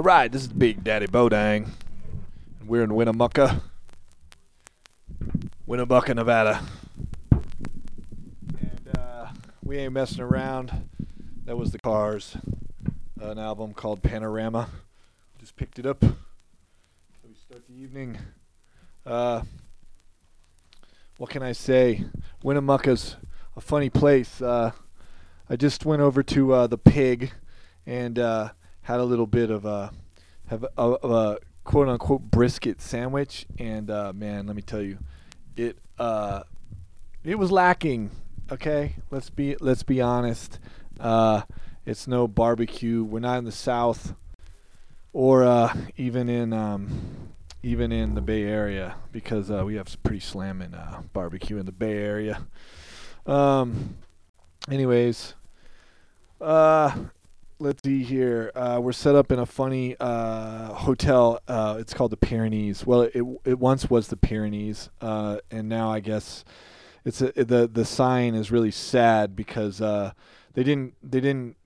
all right. This is Big Daddy Bodang. We're in Winnemucca, Winnemucca, Nevada, and uh, we ain't messing around. That was the Cars, an album called Panorama. Just picked it up. So we start the evening. Uh, what can I say? Winnemucca's a funny place. Uh, I just went over to uh, the Pig and uh, had a little bit of a have a, a quote unquote brisket sandwich, and uh, man, let me tell you, it uh, it was lacking. Okay, let's be let's be honest. Uh, it's no barbecue. We're not in the South, or uh, even in um, even in the Bay Area, because uh, we have some pretty slamming uh, barbecue in the Bay Area. Um, anyways, uh, let's see here. Uh, we're set up in a funny uh, hotel. Uh, it's called the Pyrenees. Well, it it once was the Pyrenees, uh, and now I guess it's a, the the sign is really sad because uh, they didn't they didn't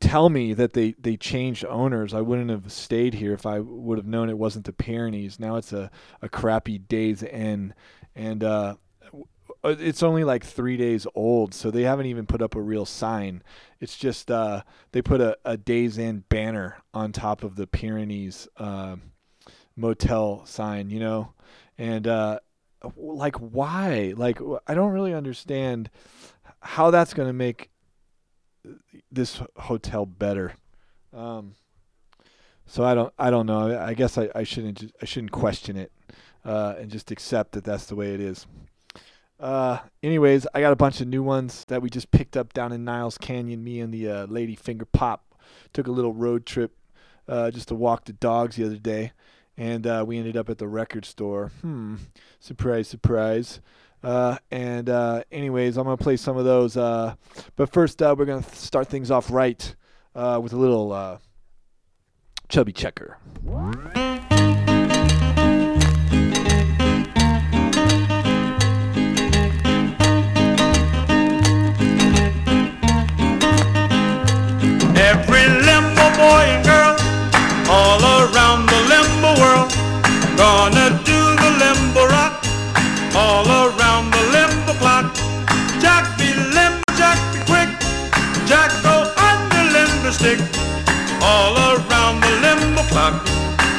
tell me that they they changed owners. I wouldn't have stayed here if I would have known it wasn't the Pyrenees. Now it's a a crappy Days Inn, and uh, it's only like three days old, so they haven't even put up a real sign. It's just uh, they put a, a Days Inn banner on top of the Pyrenees uh, motel sign, you know, and uh, like why? Like I don't really understand how that's going to make this hotel better. Um, so I don't I don't know. I, I guess I, I shouldn't I shouldn't question it uh, and just accept that that's the way it is. Uh, anyways, I got a bunch of new ones that we just picked up down in Niles Canyon. Me and the uh, lady Finger Pop took a little road trip uh, just to walk the dogs the other day, and uh, we ended up at the record store. Hmm, surprise, surprise. Uh, and uh, anyways, I'm gonna play some of those. Uh, but first, uh, we're gonna start things off right with a little chubby checker. Every limbo boy and girl all around the limbo world gonna do the limbo rock all around the limbo clock. Jack be limbo, Jack be quick, Jack go under limbo stick all around the limbo clock.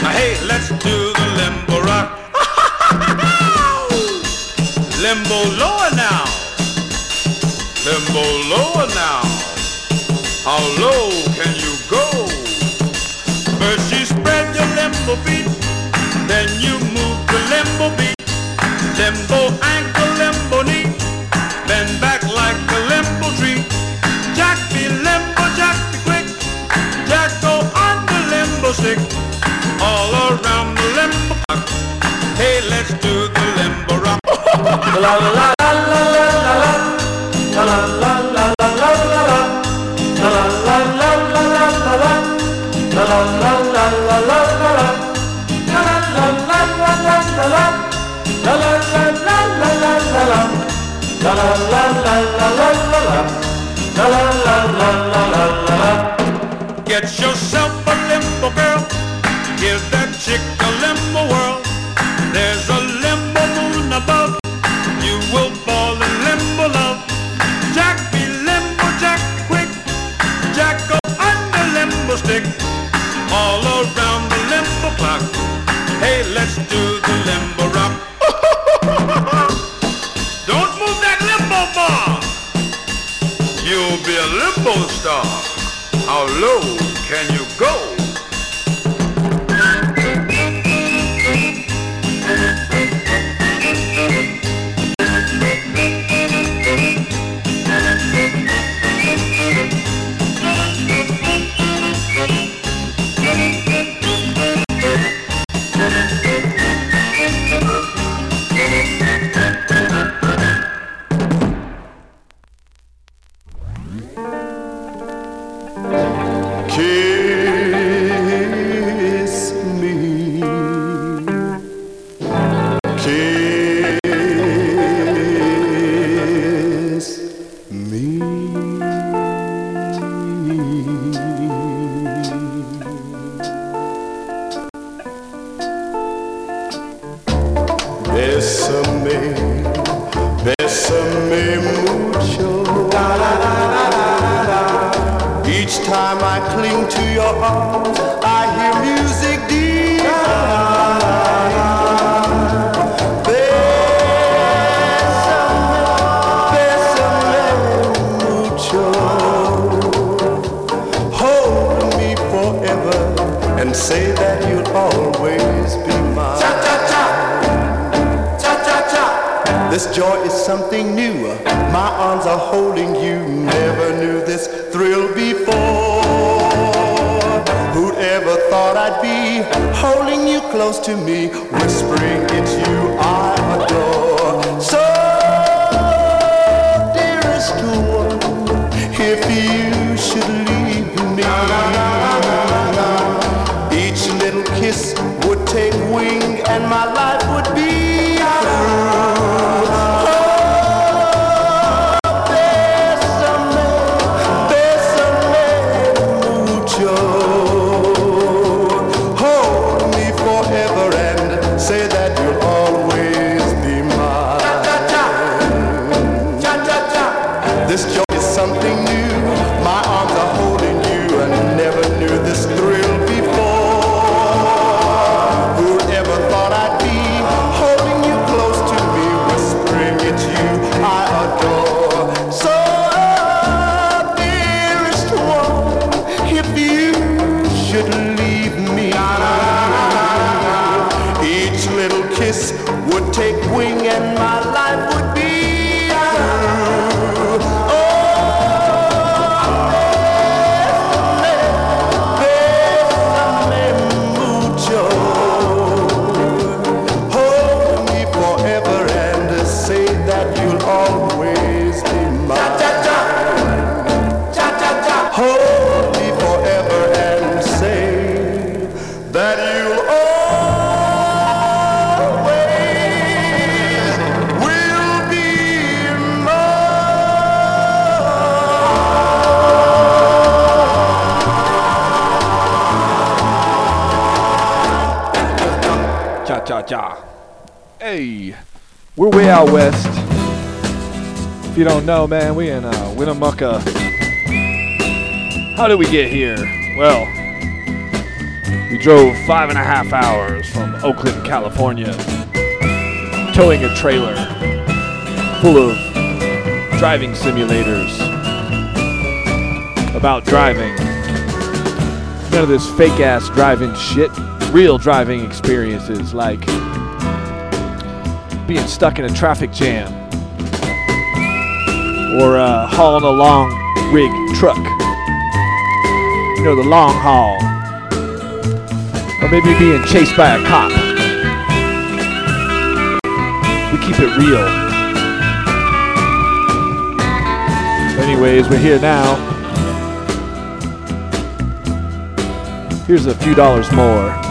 Now, hey, let's do the limbo rock. limbo lower feet, then you move the limbo beat. Limbo ankle, limbo knee, bend back like a limbo tree. Jack be limbo, Jack be quick, Jack go on the limbo stick, all around the limbo clock. Hey, let's do the limbo rock. Get yourself a limbo girl. Give that chick a limbo whirl. There's a limbo moon above. You will fall in limbo love. Jack be limbo, Jack quick. Jack go under limbo stick. All around the limbo clock. Hey, let's do the limbo rock. Don't move that limbo bar. You'll be a limbo star. How low can you go? This joy is something new. My arms are holding you. Never knew this thrill before. Who'd ever thought? I'd be holding you close to me, whispering it's you I adore. So, dearest one, if you should leave me, each little kiss would take wing and my life would be way out west. If you don't know, man, we in uh, Winnemucca. How did we get here? Well, we drove five and a half hours from Oakland, California, towing a trailer full of driving simulators about driving. None of this fake ass driving shit. Real driving experiences like stuck in a traffic jam or uh, hauling a long rig truck. You know, the long haul. Or maybe being chased by a cop. We keep it real. Anyways, we're here now. Here's a few dollars more.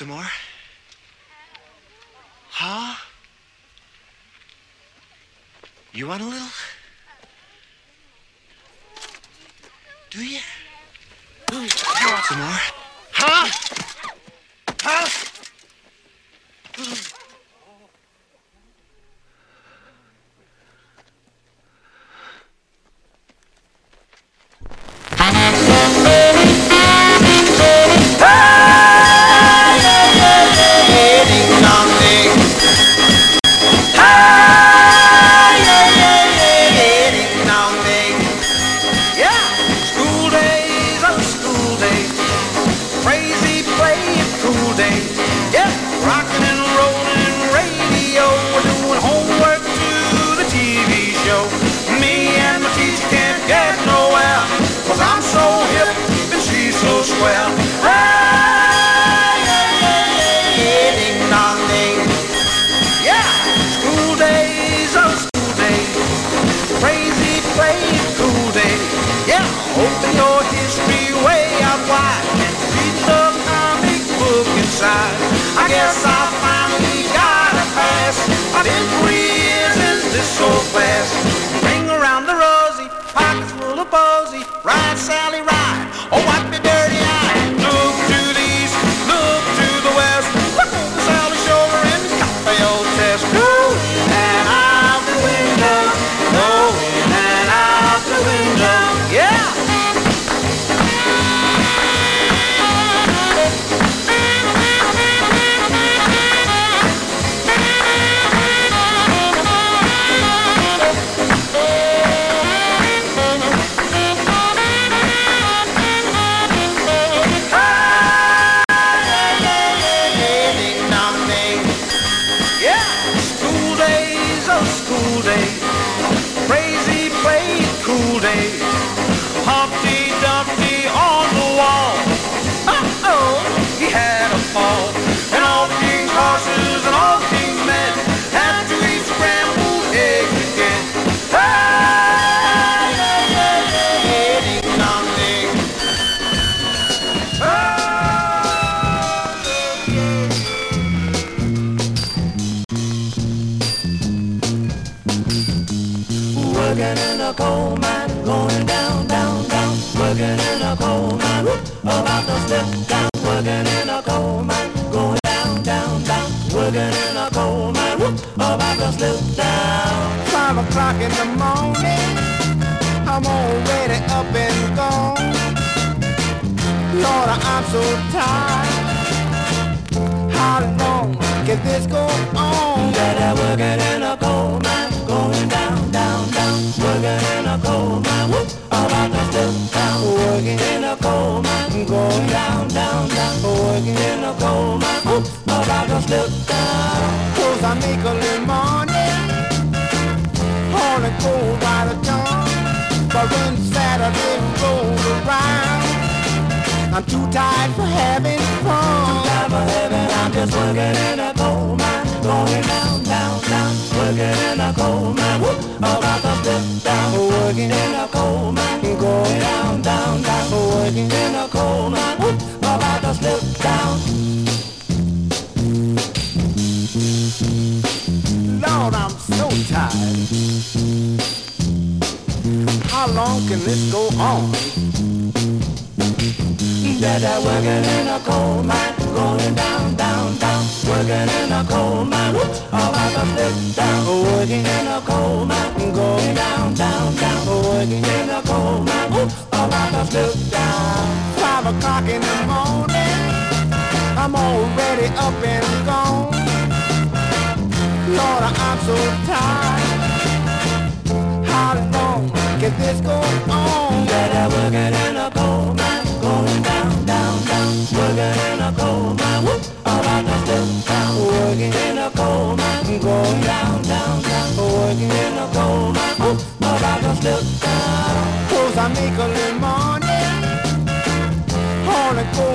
Some more?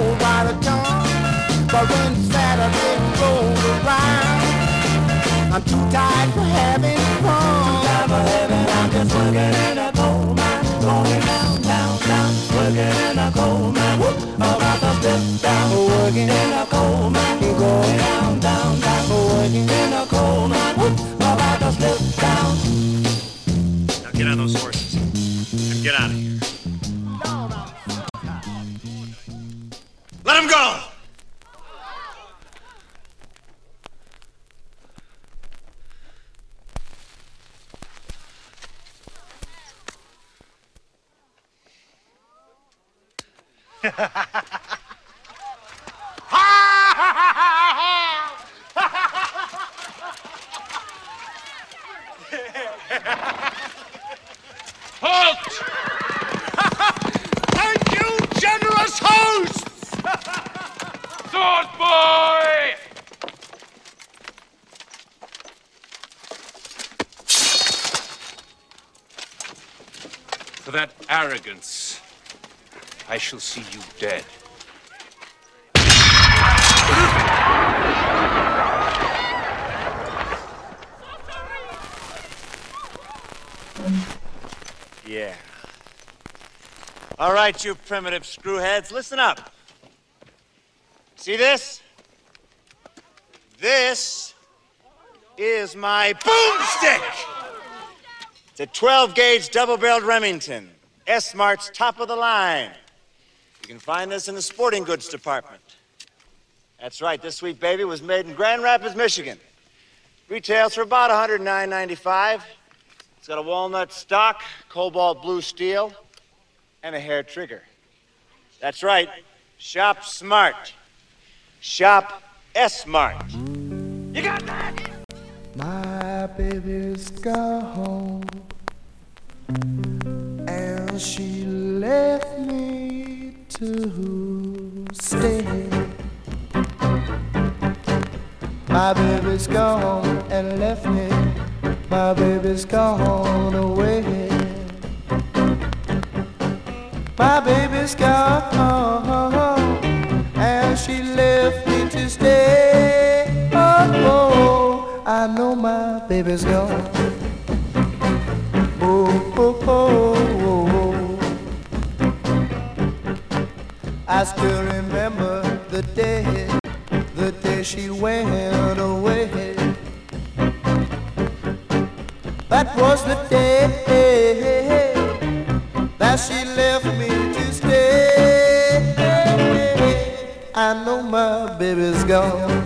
Only by the ton. But when Saturday rolls around, I'm too tired for having fun. For having, I'm just working in a coal mine, going down, down, down. Working in a coal mine, about to slip down. Working in a coal mine, going down, down, down. Working in a coal mine, about to slip down. Now get on those horses and get out of here. Let him go! Ha ha ha ha! Arrogance, I shall see you dead. Yeah. All right, you primitive screwheads, listen up. See this? This is my boomstick. It's a 12 gauge double barreled Remington, S Mart's top of the line. You can find this in the sporting goods department. That's right, this sweet baby was made in Grand Rapids, Michigan. Retails for about $109.95. It's got a walnut stock, cobalt blue steel, and a hair trigger. That's right. Shop smart. Shop Smart. You got that? My baby's gone, and left me to stay. My baby's gone and left me. My baby's gone away. My baby's gone, and she left me to stay. Oh, oh, I know my baby's gone. Oh, oh, oh, I still remember the day, the day she went away. That was the day that she left me to stay. I know my baby's gone.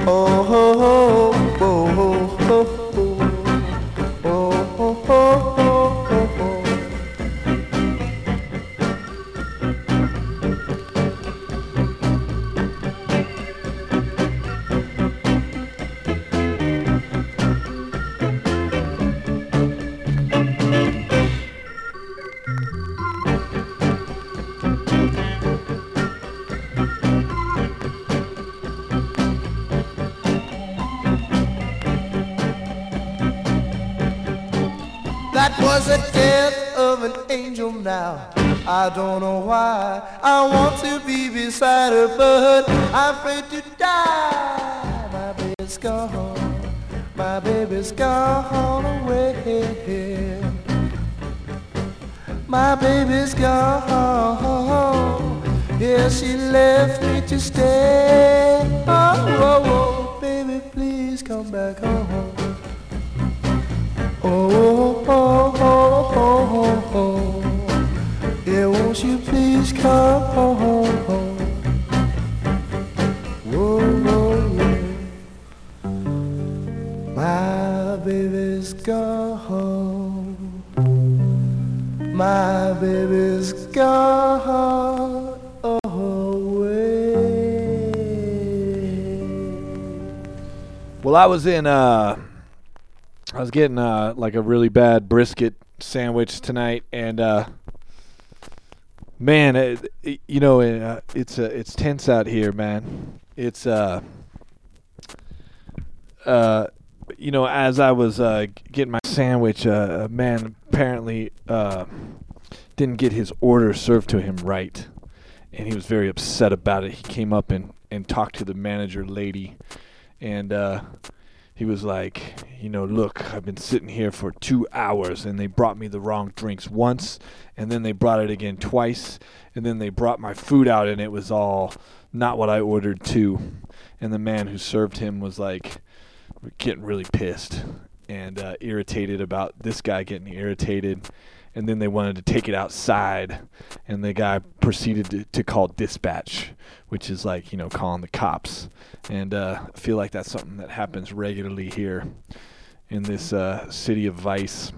Oh, oh, oh, oh, oh. The death of an angel now. I don't know why. I want to be beside her, but I'm afraid to die. My baby's gone. My baby's gone away. My baby's gone. Yeah, she left me to stay. Oh, oh, oh, baby, please come back home. Oh, oh, oh, Well, I was in. Uh, I was getting uh, like a really bad brisket sandwich tonight, and uh, man, it, it- you know, uh, it's uh, it's tense out here, man. It's uh, uh, you know, as I was uh, getting my sandwich, uh, a man apparently uh, didn't get his order served to him right, and he was very upset about it. He came up and and talked to the manager lady, and uh, he was like, you know, look, I've been sitting here for two hours and they brought me the wrong drinks once and then they brought it again twice and then they brought my food out and it was all not what I ordered too. And the man who served him was like getting really pissed and uh, irritated about this guy getting irritated. And then they wanted to take it outside, and the guy proceeded to, to call dispatch, which is like you know calling the cops. And uh, I feel like that's something that happens regularly here in this uh, city of vice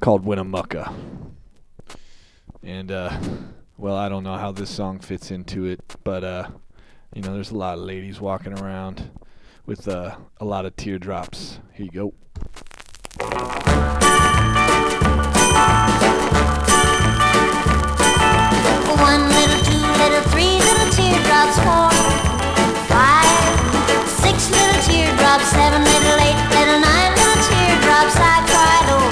called Winnemucca. And uh, well, I don't know how this song fits into it, but uh, you know, there's a lot of ladies walking around with uh, a lot of teardrops. Here you go. Seven little, eight little, nine little teardrops. I cried over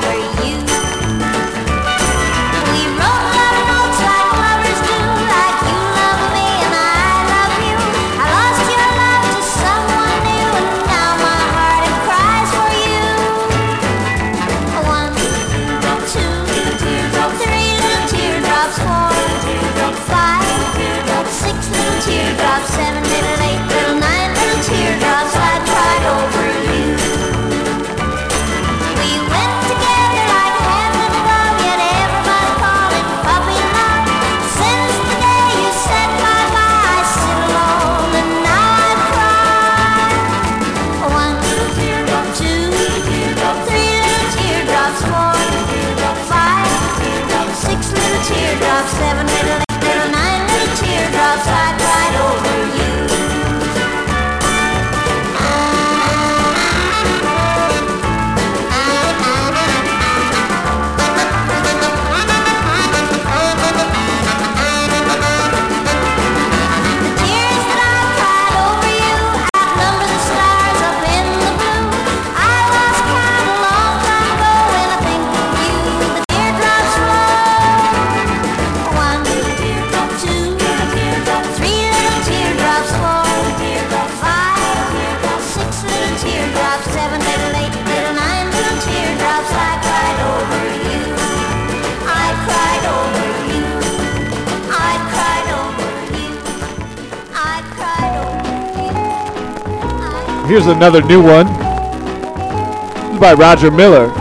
Here's another new one. This is by Roger Miller.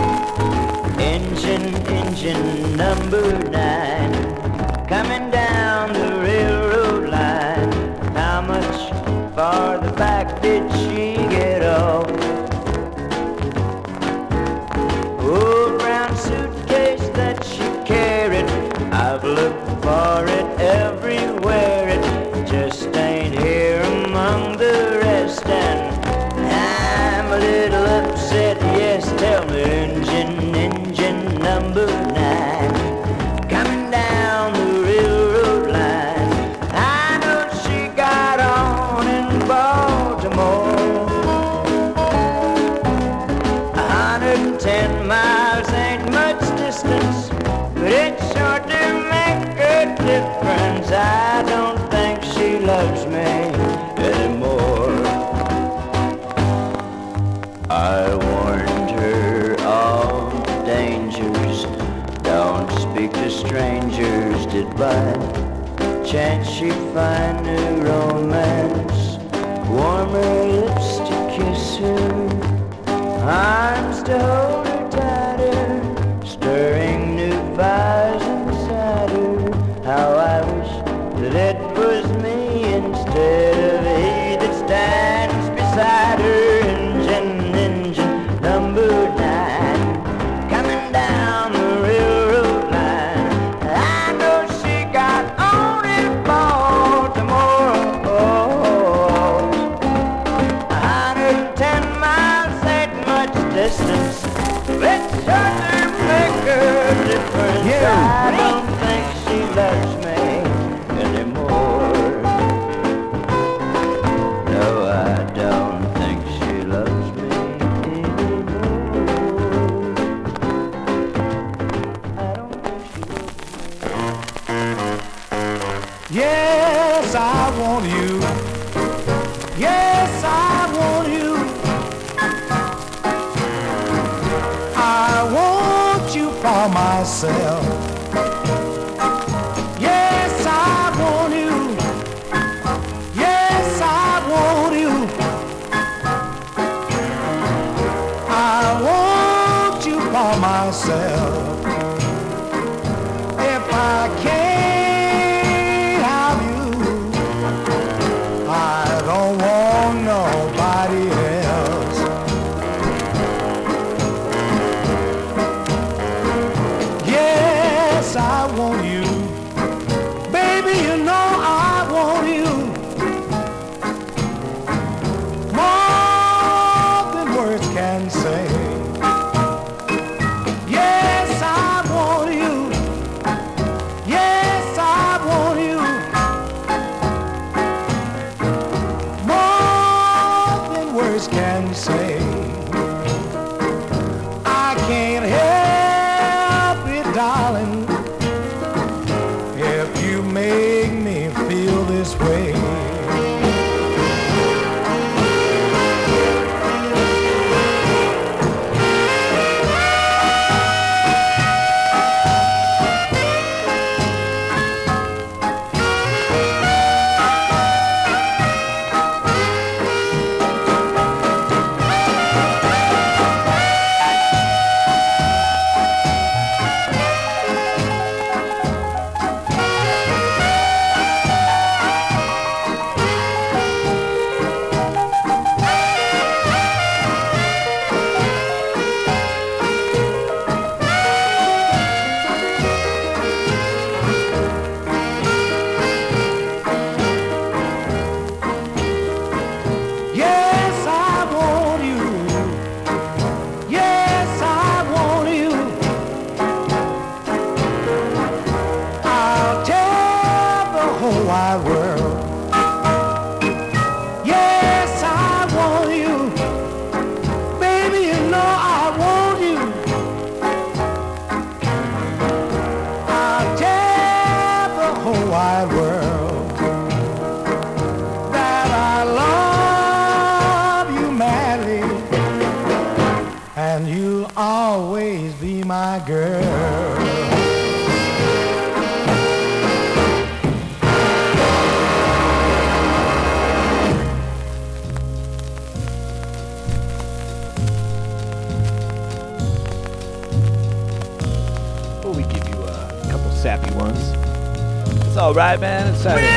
Man. It's Saturday.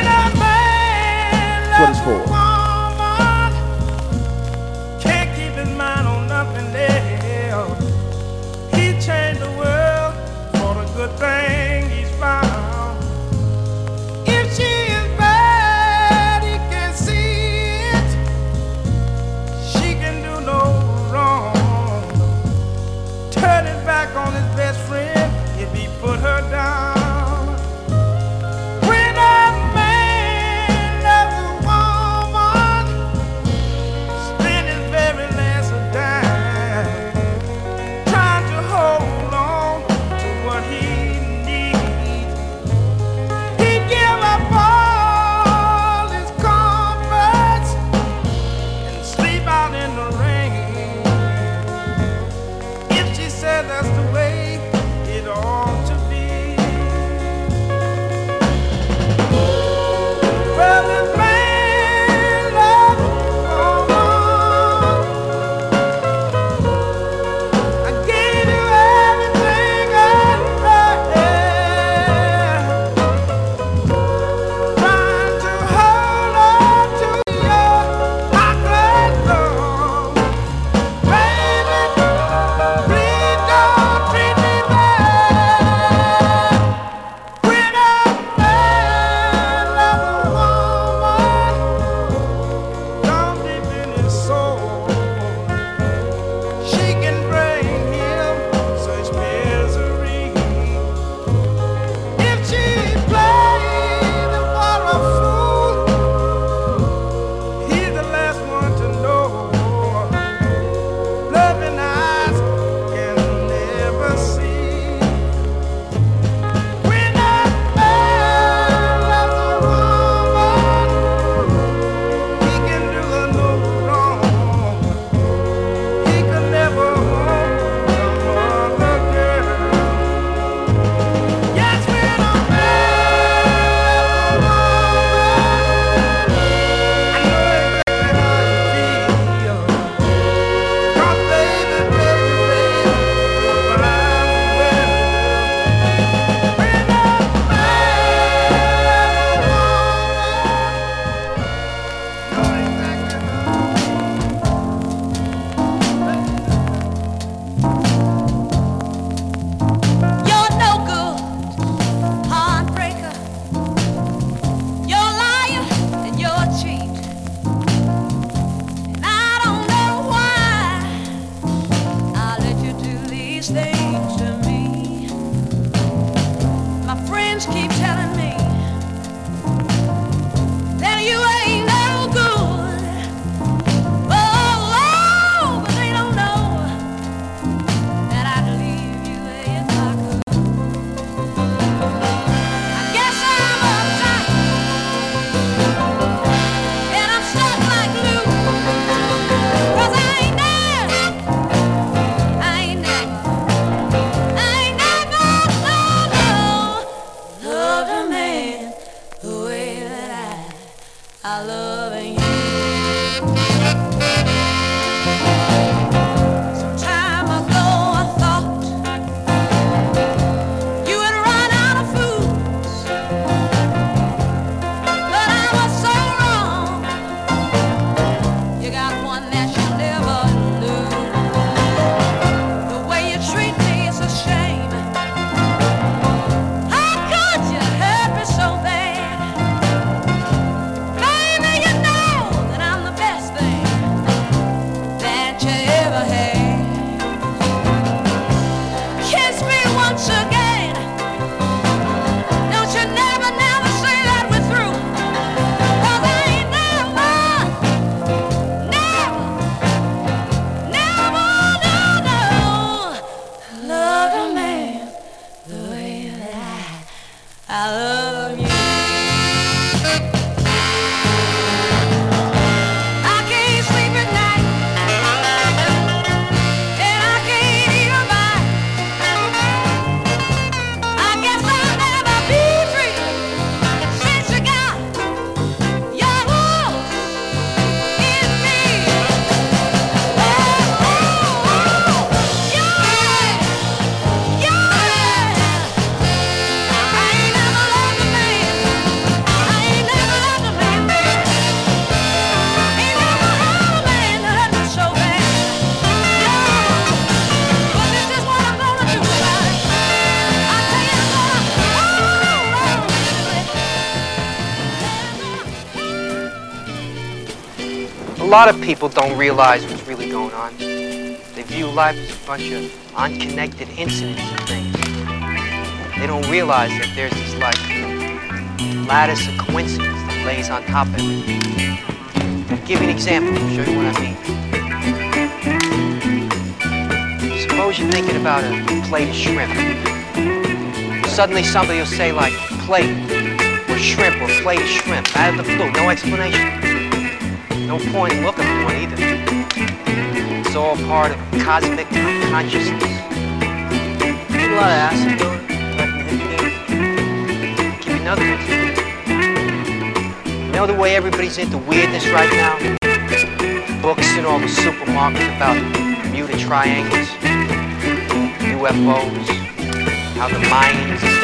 That's what it's for. Lot of people don't realize what's really going on. They view life as a bunch of unconnected incidents and things. They don't realize that there's this like lattice of coincidence that lays on top of everything. Give you an example, show you what I mean. Suppose you're thinking about a plate of shrimp. Suddenly somebody will say like plate or shrimp or plate of shrimp out of the blue, no explanation. No point in looking for one either. It's all part of cosmic consciousness. A lot of acid another one. You know the way everybody's into weirdness right now? Books in all the supermarkets about Bermuda triangles, UFOs, how the Mayans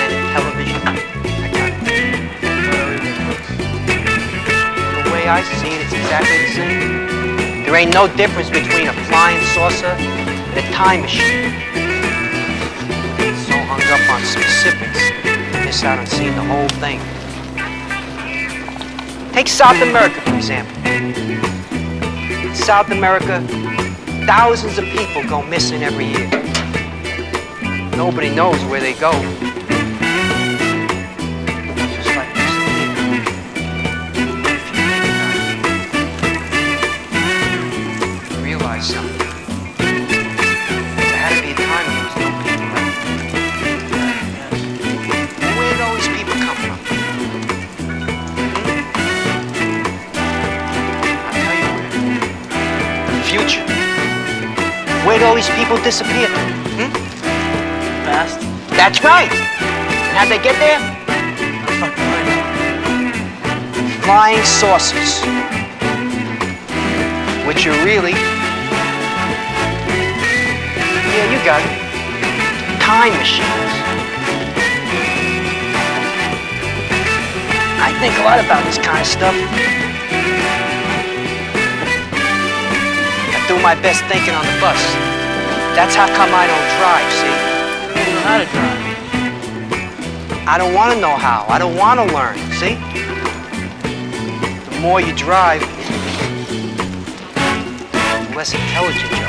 I see it, it's exactly the same. There ain't no difference between a flying saucer and a time machine. So hung up on specifics, you miss out on seeing the whole thing. Take South America, for example. South America, thousands of people go missing every year. Nobody knows where they go. Disappear? Hmm? Fast. That's right. And how'd they get there? Flying saucers which are really, yeah, you got it, time machines. I think a lot about this kind of stuff. I do my best thinking on the bus. That's how come I don't drive, see? You don't know how to drive. I don't want to know how. I don't want to learn, see? The more you drive, the less intelligent you are.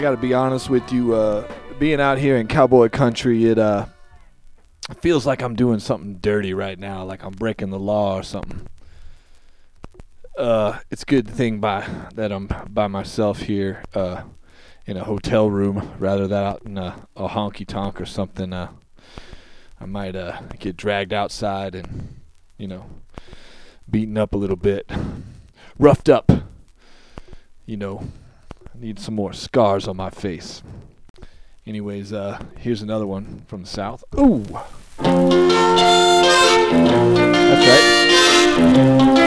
I got to be honest with you. Uh, being out here in cowboy country, it uh, feels like I'm doing something dirty right now, like I'm breaking the law or something. Uh, it's a good thing by that I'm by myself here uh, in a hotel room, rather than out in a, a honky tonk or something. Uh, I might uh, get dragged outside and you know beaten up a little bit, roughed up. You know, I need some more scars on my face. Anyways, uh, here's another one from the south. Ooh! That's right.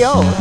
Yo.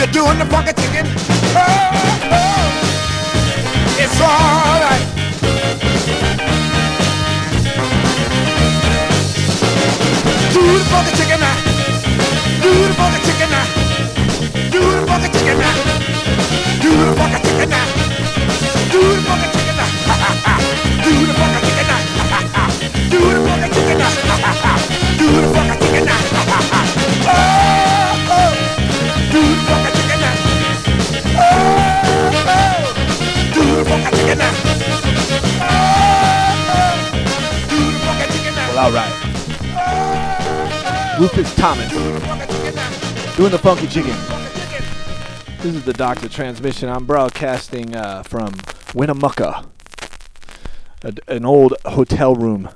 You're doing the funky chicken. Oh, oh. It's alright. Do the funky chicken now. Do the funky chicken now. Do the funky chicken now. Do the funky chicken now. Do the funky chicken now. Do the funky chicken now. Do the funky chicken now. Do the funky chicken now. Oh, all right. Rufus Thomas doing the funky chicken. This is the Doctor Transmission. I'm broadcasting uh, from Winnemucca, a, an old hotel room,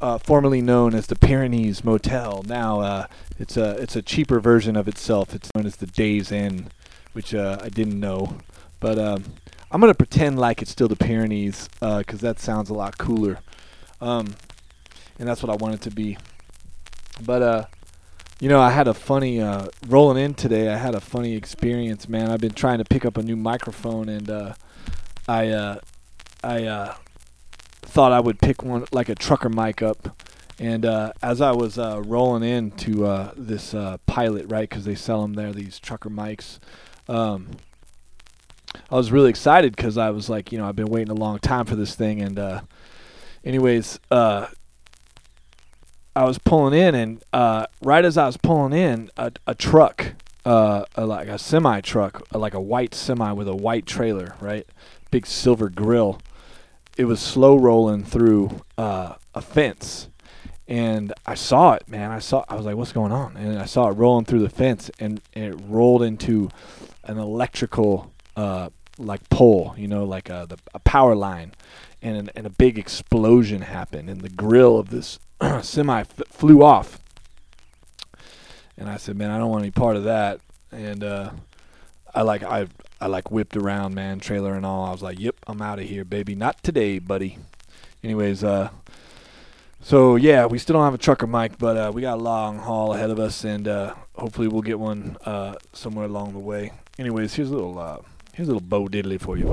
uh, formerly known as the Pyrenees Motel. Now uh, it's a it's a cheaper version of itself. It's known as the Days Inn, which uh, I didn't know, but um, I'm gonna pretend like it's still the Pyrenees because that sounds a lot cooler, um, and that's what I want it to be. But uh, you know, I had a funny uh, rolling in today. I had a funny experience, man. I've been trying to pick up a new microphone, and uh, I uh, I uh, thought I would pick one like a trucker mic up. And uh, as I was uh, rolling into uh, this pilot, right, because they sell them there, these trucker mics. Um, I was really excited because I was like, you know, I've been waiting a long time for this thing, and anyways, uh, I was pulling in, and uh, right as I was pulling in, a, a truck, uh, a, like a semi truck, uh, like a white semi with a white trailer, right, big silver grill. It was slow rolling through uh, a fence, and I saw it, man. I saw. I was like, "What's going on?" And I saw it rolling through the fence, and, and it rolled into an electrical, uh, like pole, you know, like a, the, a power line, and an, and a big explosion happened, and the grill of this semi f- flew off. And I said, "Man, I don't want any part of that." And uh, I like I I like whipped around, man, trailer and all. I was like, "Yep, I'm out of here, baby. Not today, buddy." Anyways, uh, so yeah, we still don't have a trucker mic, but uh, we got a long haul ahead of us, and uh, hopefully we'll get one uh, somewhere along the way. Anyways, here's a little uh, here's a little Bo for you.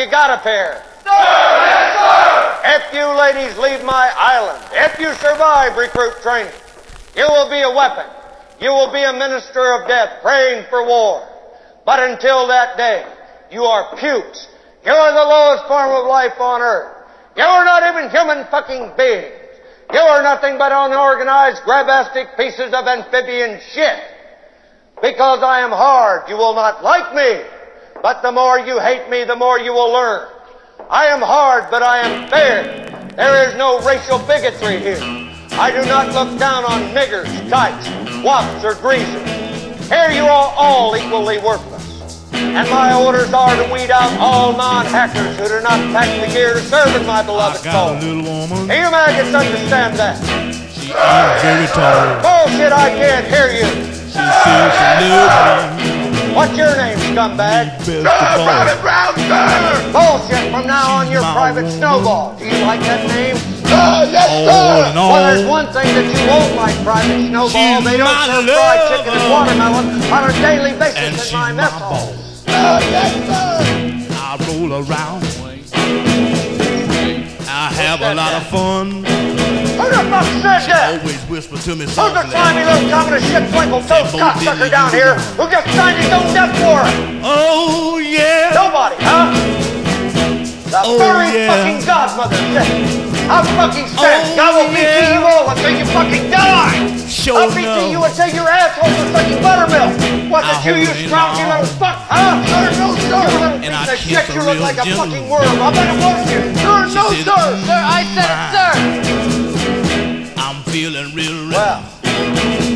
You got a pair. Sir, yes, sir. If you ladies leave my island, if you survive recruit training, you will be a weapon. You will be a minister of death praying for war. But until that day, you are pukes. You are the lowest form of life on earth. You are not even human fucking beings. You are nothing but unorganized, grabastic pieces of amphibian shit. Because I am hard, you will not like me. But the more you hate me, the more you will learn. I am hard, but I am fair. There is no racial bigotry here. I do not look down on niggers, types, wops, or greasers. Here you are all equally worthless. And my orders are to weed out all non-hackers who do not pack the gear to serve in my beloved cause. Do you maggots understand that? Very tall. Bullshit, I can't hear you. She says she loves me. What's your name, scumbag? Sir, Private Brown, sir! Bullshit, from now on you're Private Snowball. Do you like that name? Sir, yes, oh, sir! no. Well, there's one thing that you won't like, Private Snowball. they don't serve fried chicken and watermelon on a daily basis in my mess hall. Sir, yes, sir! I roll around. I have a lot of fun. Who the fuck said that? Always whisper to me Who's the slimy little communist shit twinkle toast cocksucker down here who just signed his own death warrant? Oh, yeah. Nobody, huh? The Oh, very yeah. fucking godmother said. I'll fucking stand. Oh, I will beat yeah. you all until you fucking die. Sure I'll beat enough. you until your asshole is sucking buttermilk. What I did you, you scroungy little fuck? Huh? Sir, no, sir. Little And I piece of kiss shit. You look like a fucking worm. I bet it was you. Sir, no, said, sir. Sir, I said it, sir. Feeling real Well,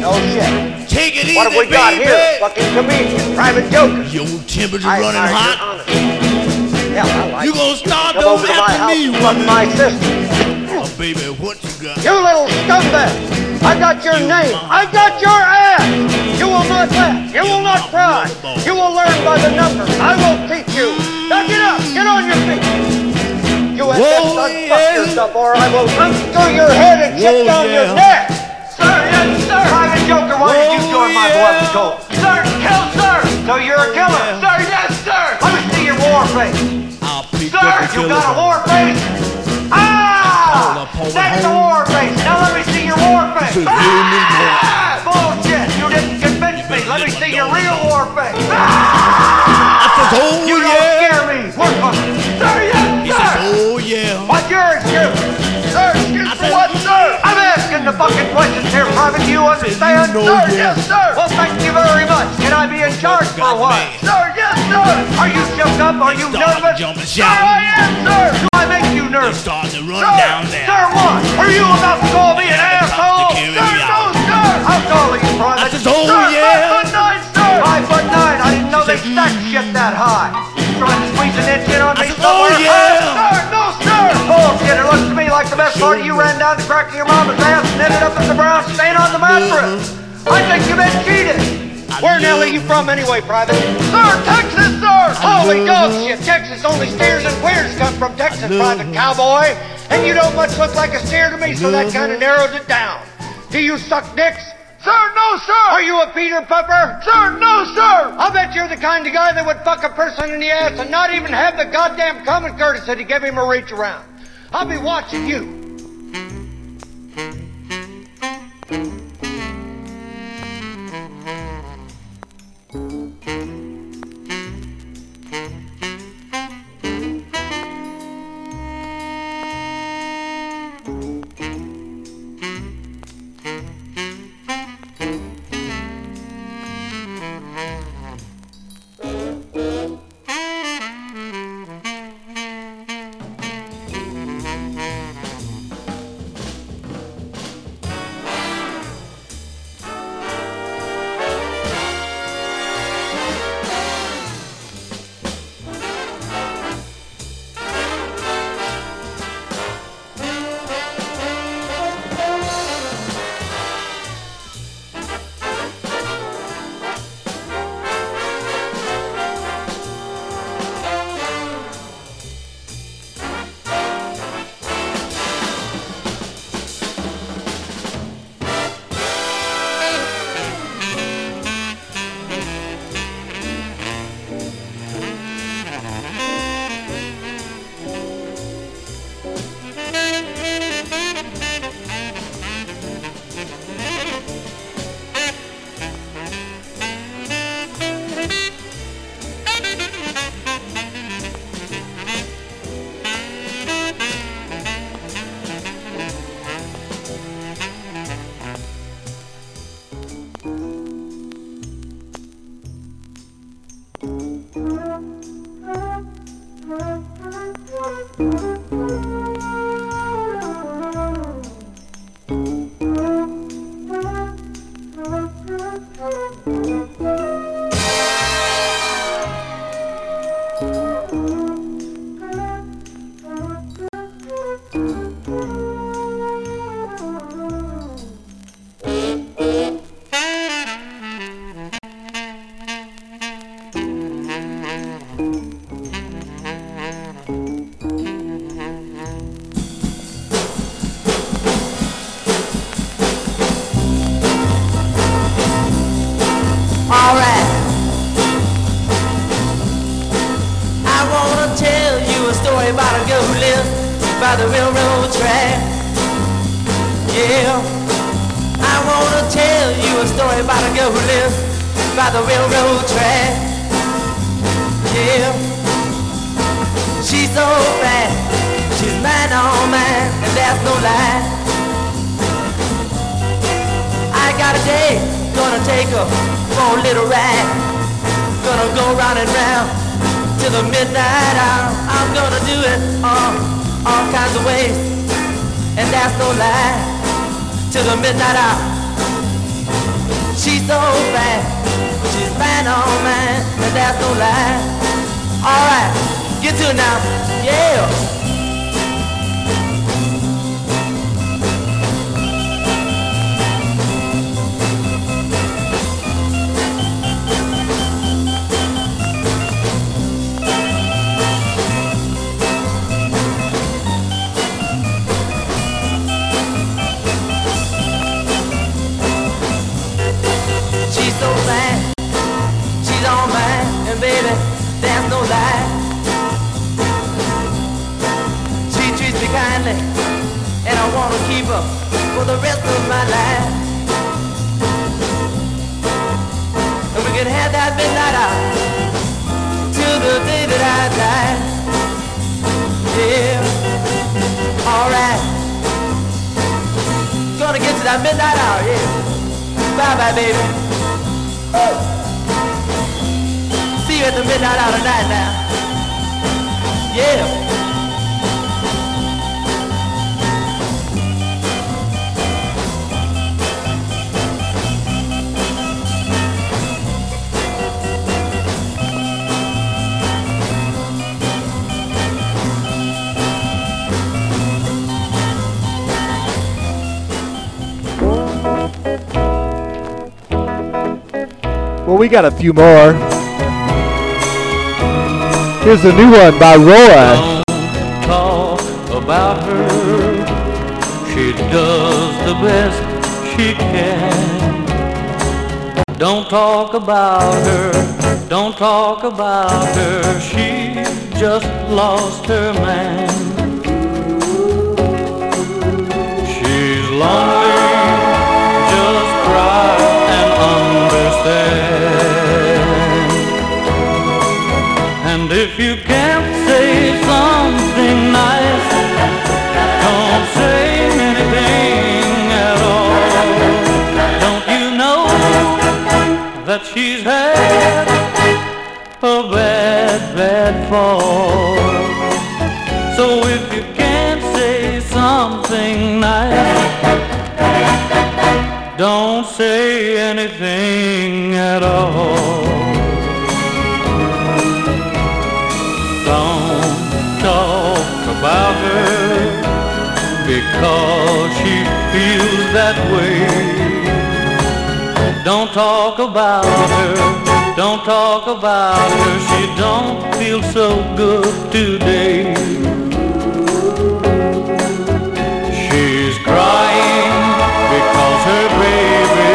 oh shit. Take it What have easy, we got baby. here? Fucking comedian, private joker. Your temperature I running admire hot. Hell, I like You it. gonna start Come over after me fuck my sister. Oh, baby, what you got? You little scumbag! I got your name. I got your ass. You will not laugh. You will not cry. You will learn by the numbers. I will teach you. Now get up. Get on your feet. You have Whoa, to yeah. unfuck yourself or I will unscrew your head and chip Whoa, down your neck. Sir, yes, sir. Private Joker, why did you Whoa, join my yeah. beloved cult? Sir, kill, sir. So you're a killer. Sir, yes, sir. Let me see your war face. I'll pick Sir, up you killer got a war face? Hold Ah! That's up, a war face. Now let me see your war face. Hear me. Ah! Bullshit. You didn't convince me. Let me see your real war face. I says, oh, You don't yeah. scare me. Work on it. Sir, yes, fucking questions here, Private. Do you understand? know, sir, yes, sir. Well, thank you very much. Can I be in charge for a while? Sir, yes, sir. Are you shook up? Are you nervous? Sir. I am, sir. Do I make you nervous? starting to run Sir, down there. Sir, what? Are you about to call me an They're about to asshole? Sir, no, sir. How tall are you, Private? I says, oh, sir, yeah. Five foot nine, sir. Five foot nine. I didn't know they stacked shit that high. Trying to squeeze an inch in on me says, oh, yeah. No, sir. Bullshit. It looks to me like the best part of you ran down to cracking your mama's ass and ended up in the brown stain on the mattress. I think you've been cheated. Where in hell are you from anyway, Private? Sir, Texas, sir! Holy dog shit! Texas only steers and queers come from Texas, Private Cowboy. And you don't much look like a steer to me, so that kind of narrows it down. Do you suck dicks? Sir, no, sir! Are you a Peter Pupper? Sir, no, sir! I bet you're the kind of guy that would fuck a person in the ass and not even have the goddamn common courtesy to give him a reach around. I'll be watching you. Well, we got a few more. Here's a new one by Roy. Don't talk about her. She does the best she can. Don't talk about her. Don't talk about her. She just lost her man. She's lonely. If you can't say something nice, don't say anything at all. Don't you know that she's had a bad, bad fall? So if you can't say something nice, don't say anything at all. About her because she feels that way. Don't talk about her, don't talk about her. She don't feel so good today. She's crying because her baby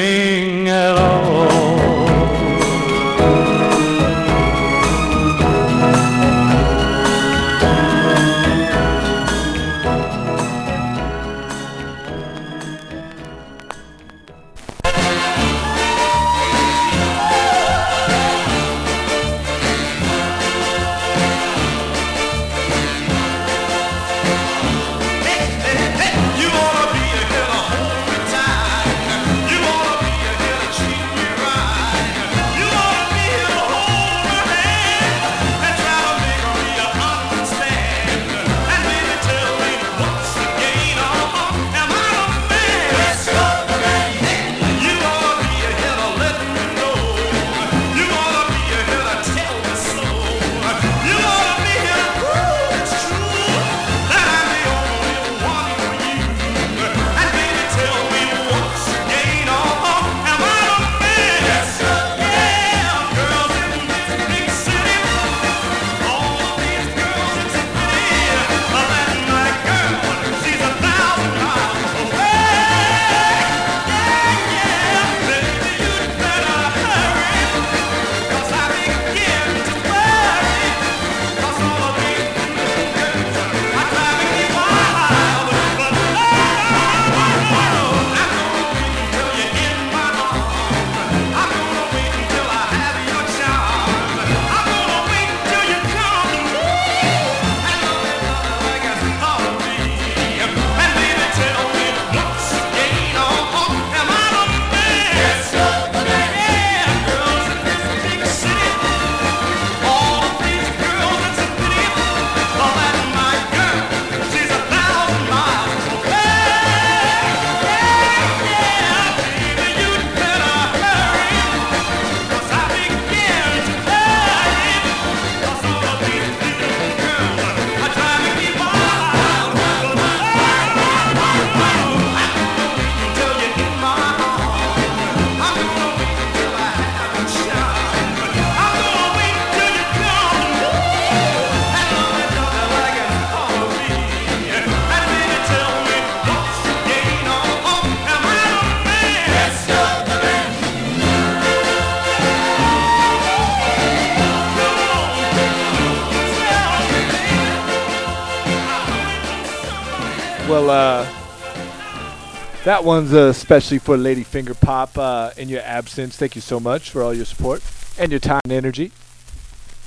That one's uh, especially for Lady Finger Pop uh, in your absence. Thank you so much for all your support and your time and energy.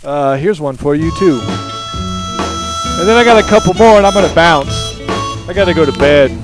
Uh, here's one for you, too. And then I got a couple more, and I'm going to bounce. I got to go to bed.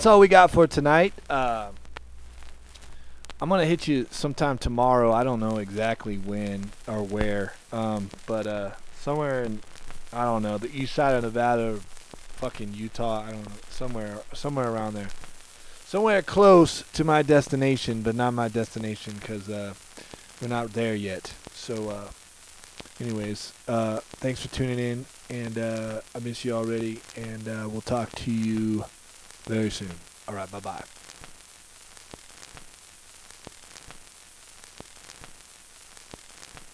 That's all we got for tonight. Uh, I'm gonna hit you sometime tomorrow. I don't know exactly when or where, um, but uh, somewhere in I don't know the east side of Nevada, fucking Utah. I don't know somewhere somewhere around there, somewhere close to my destination, but not my destination because uh, we're not there yet. So, uh, anyways, uh, thanks for tuning in, and uh, I miss you already, and we'll talk to you very soon. All right, bye bye.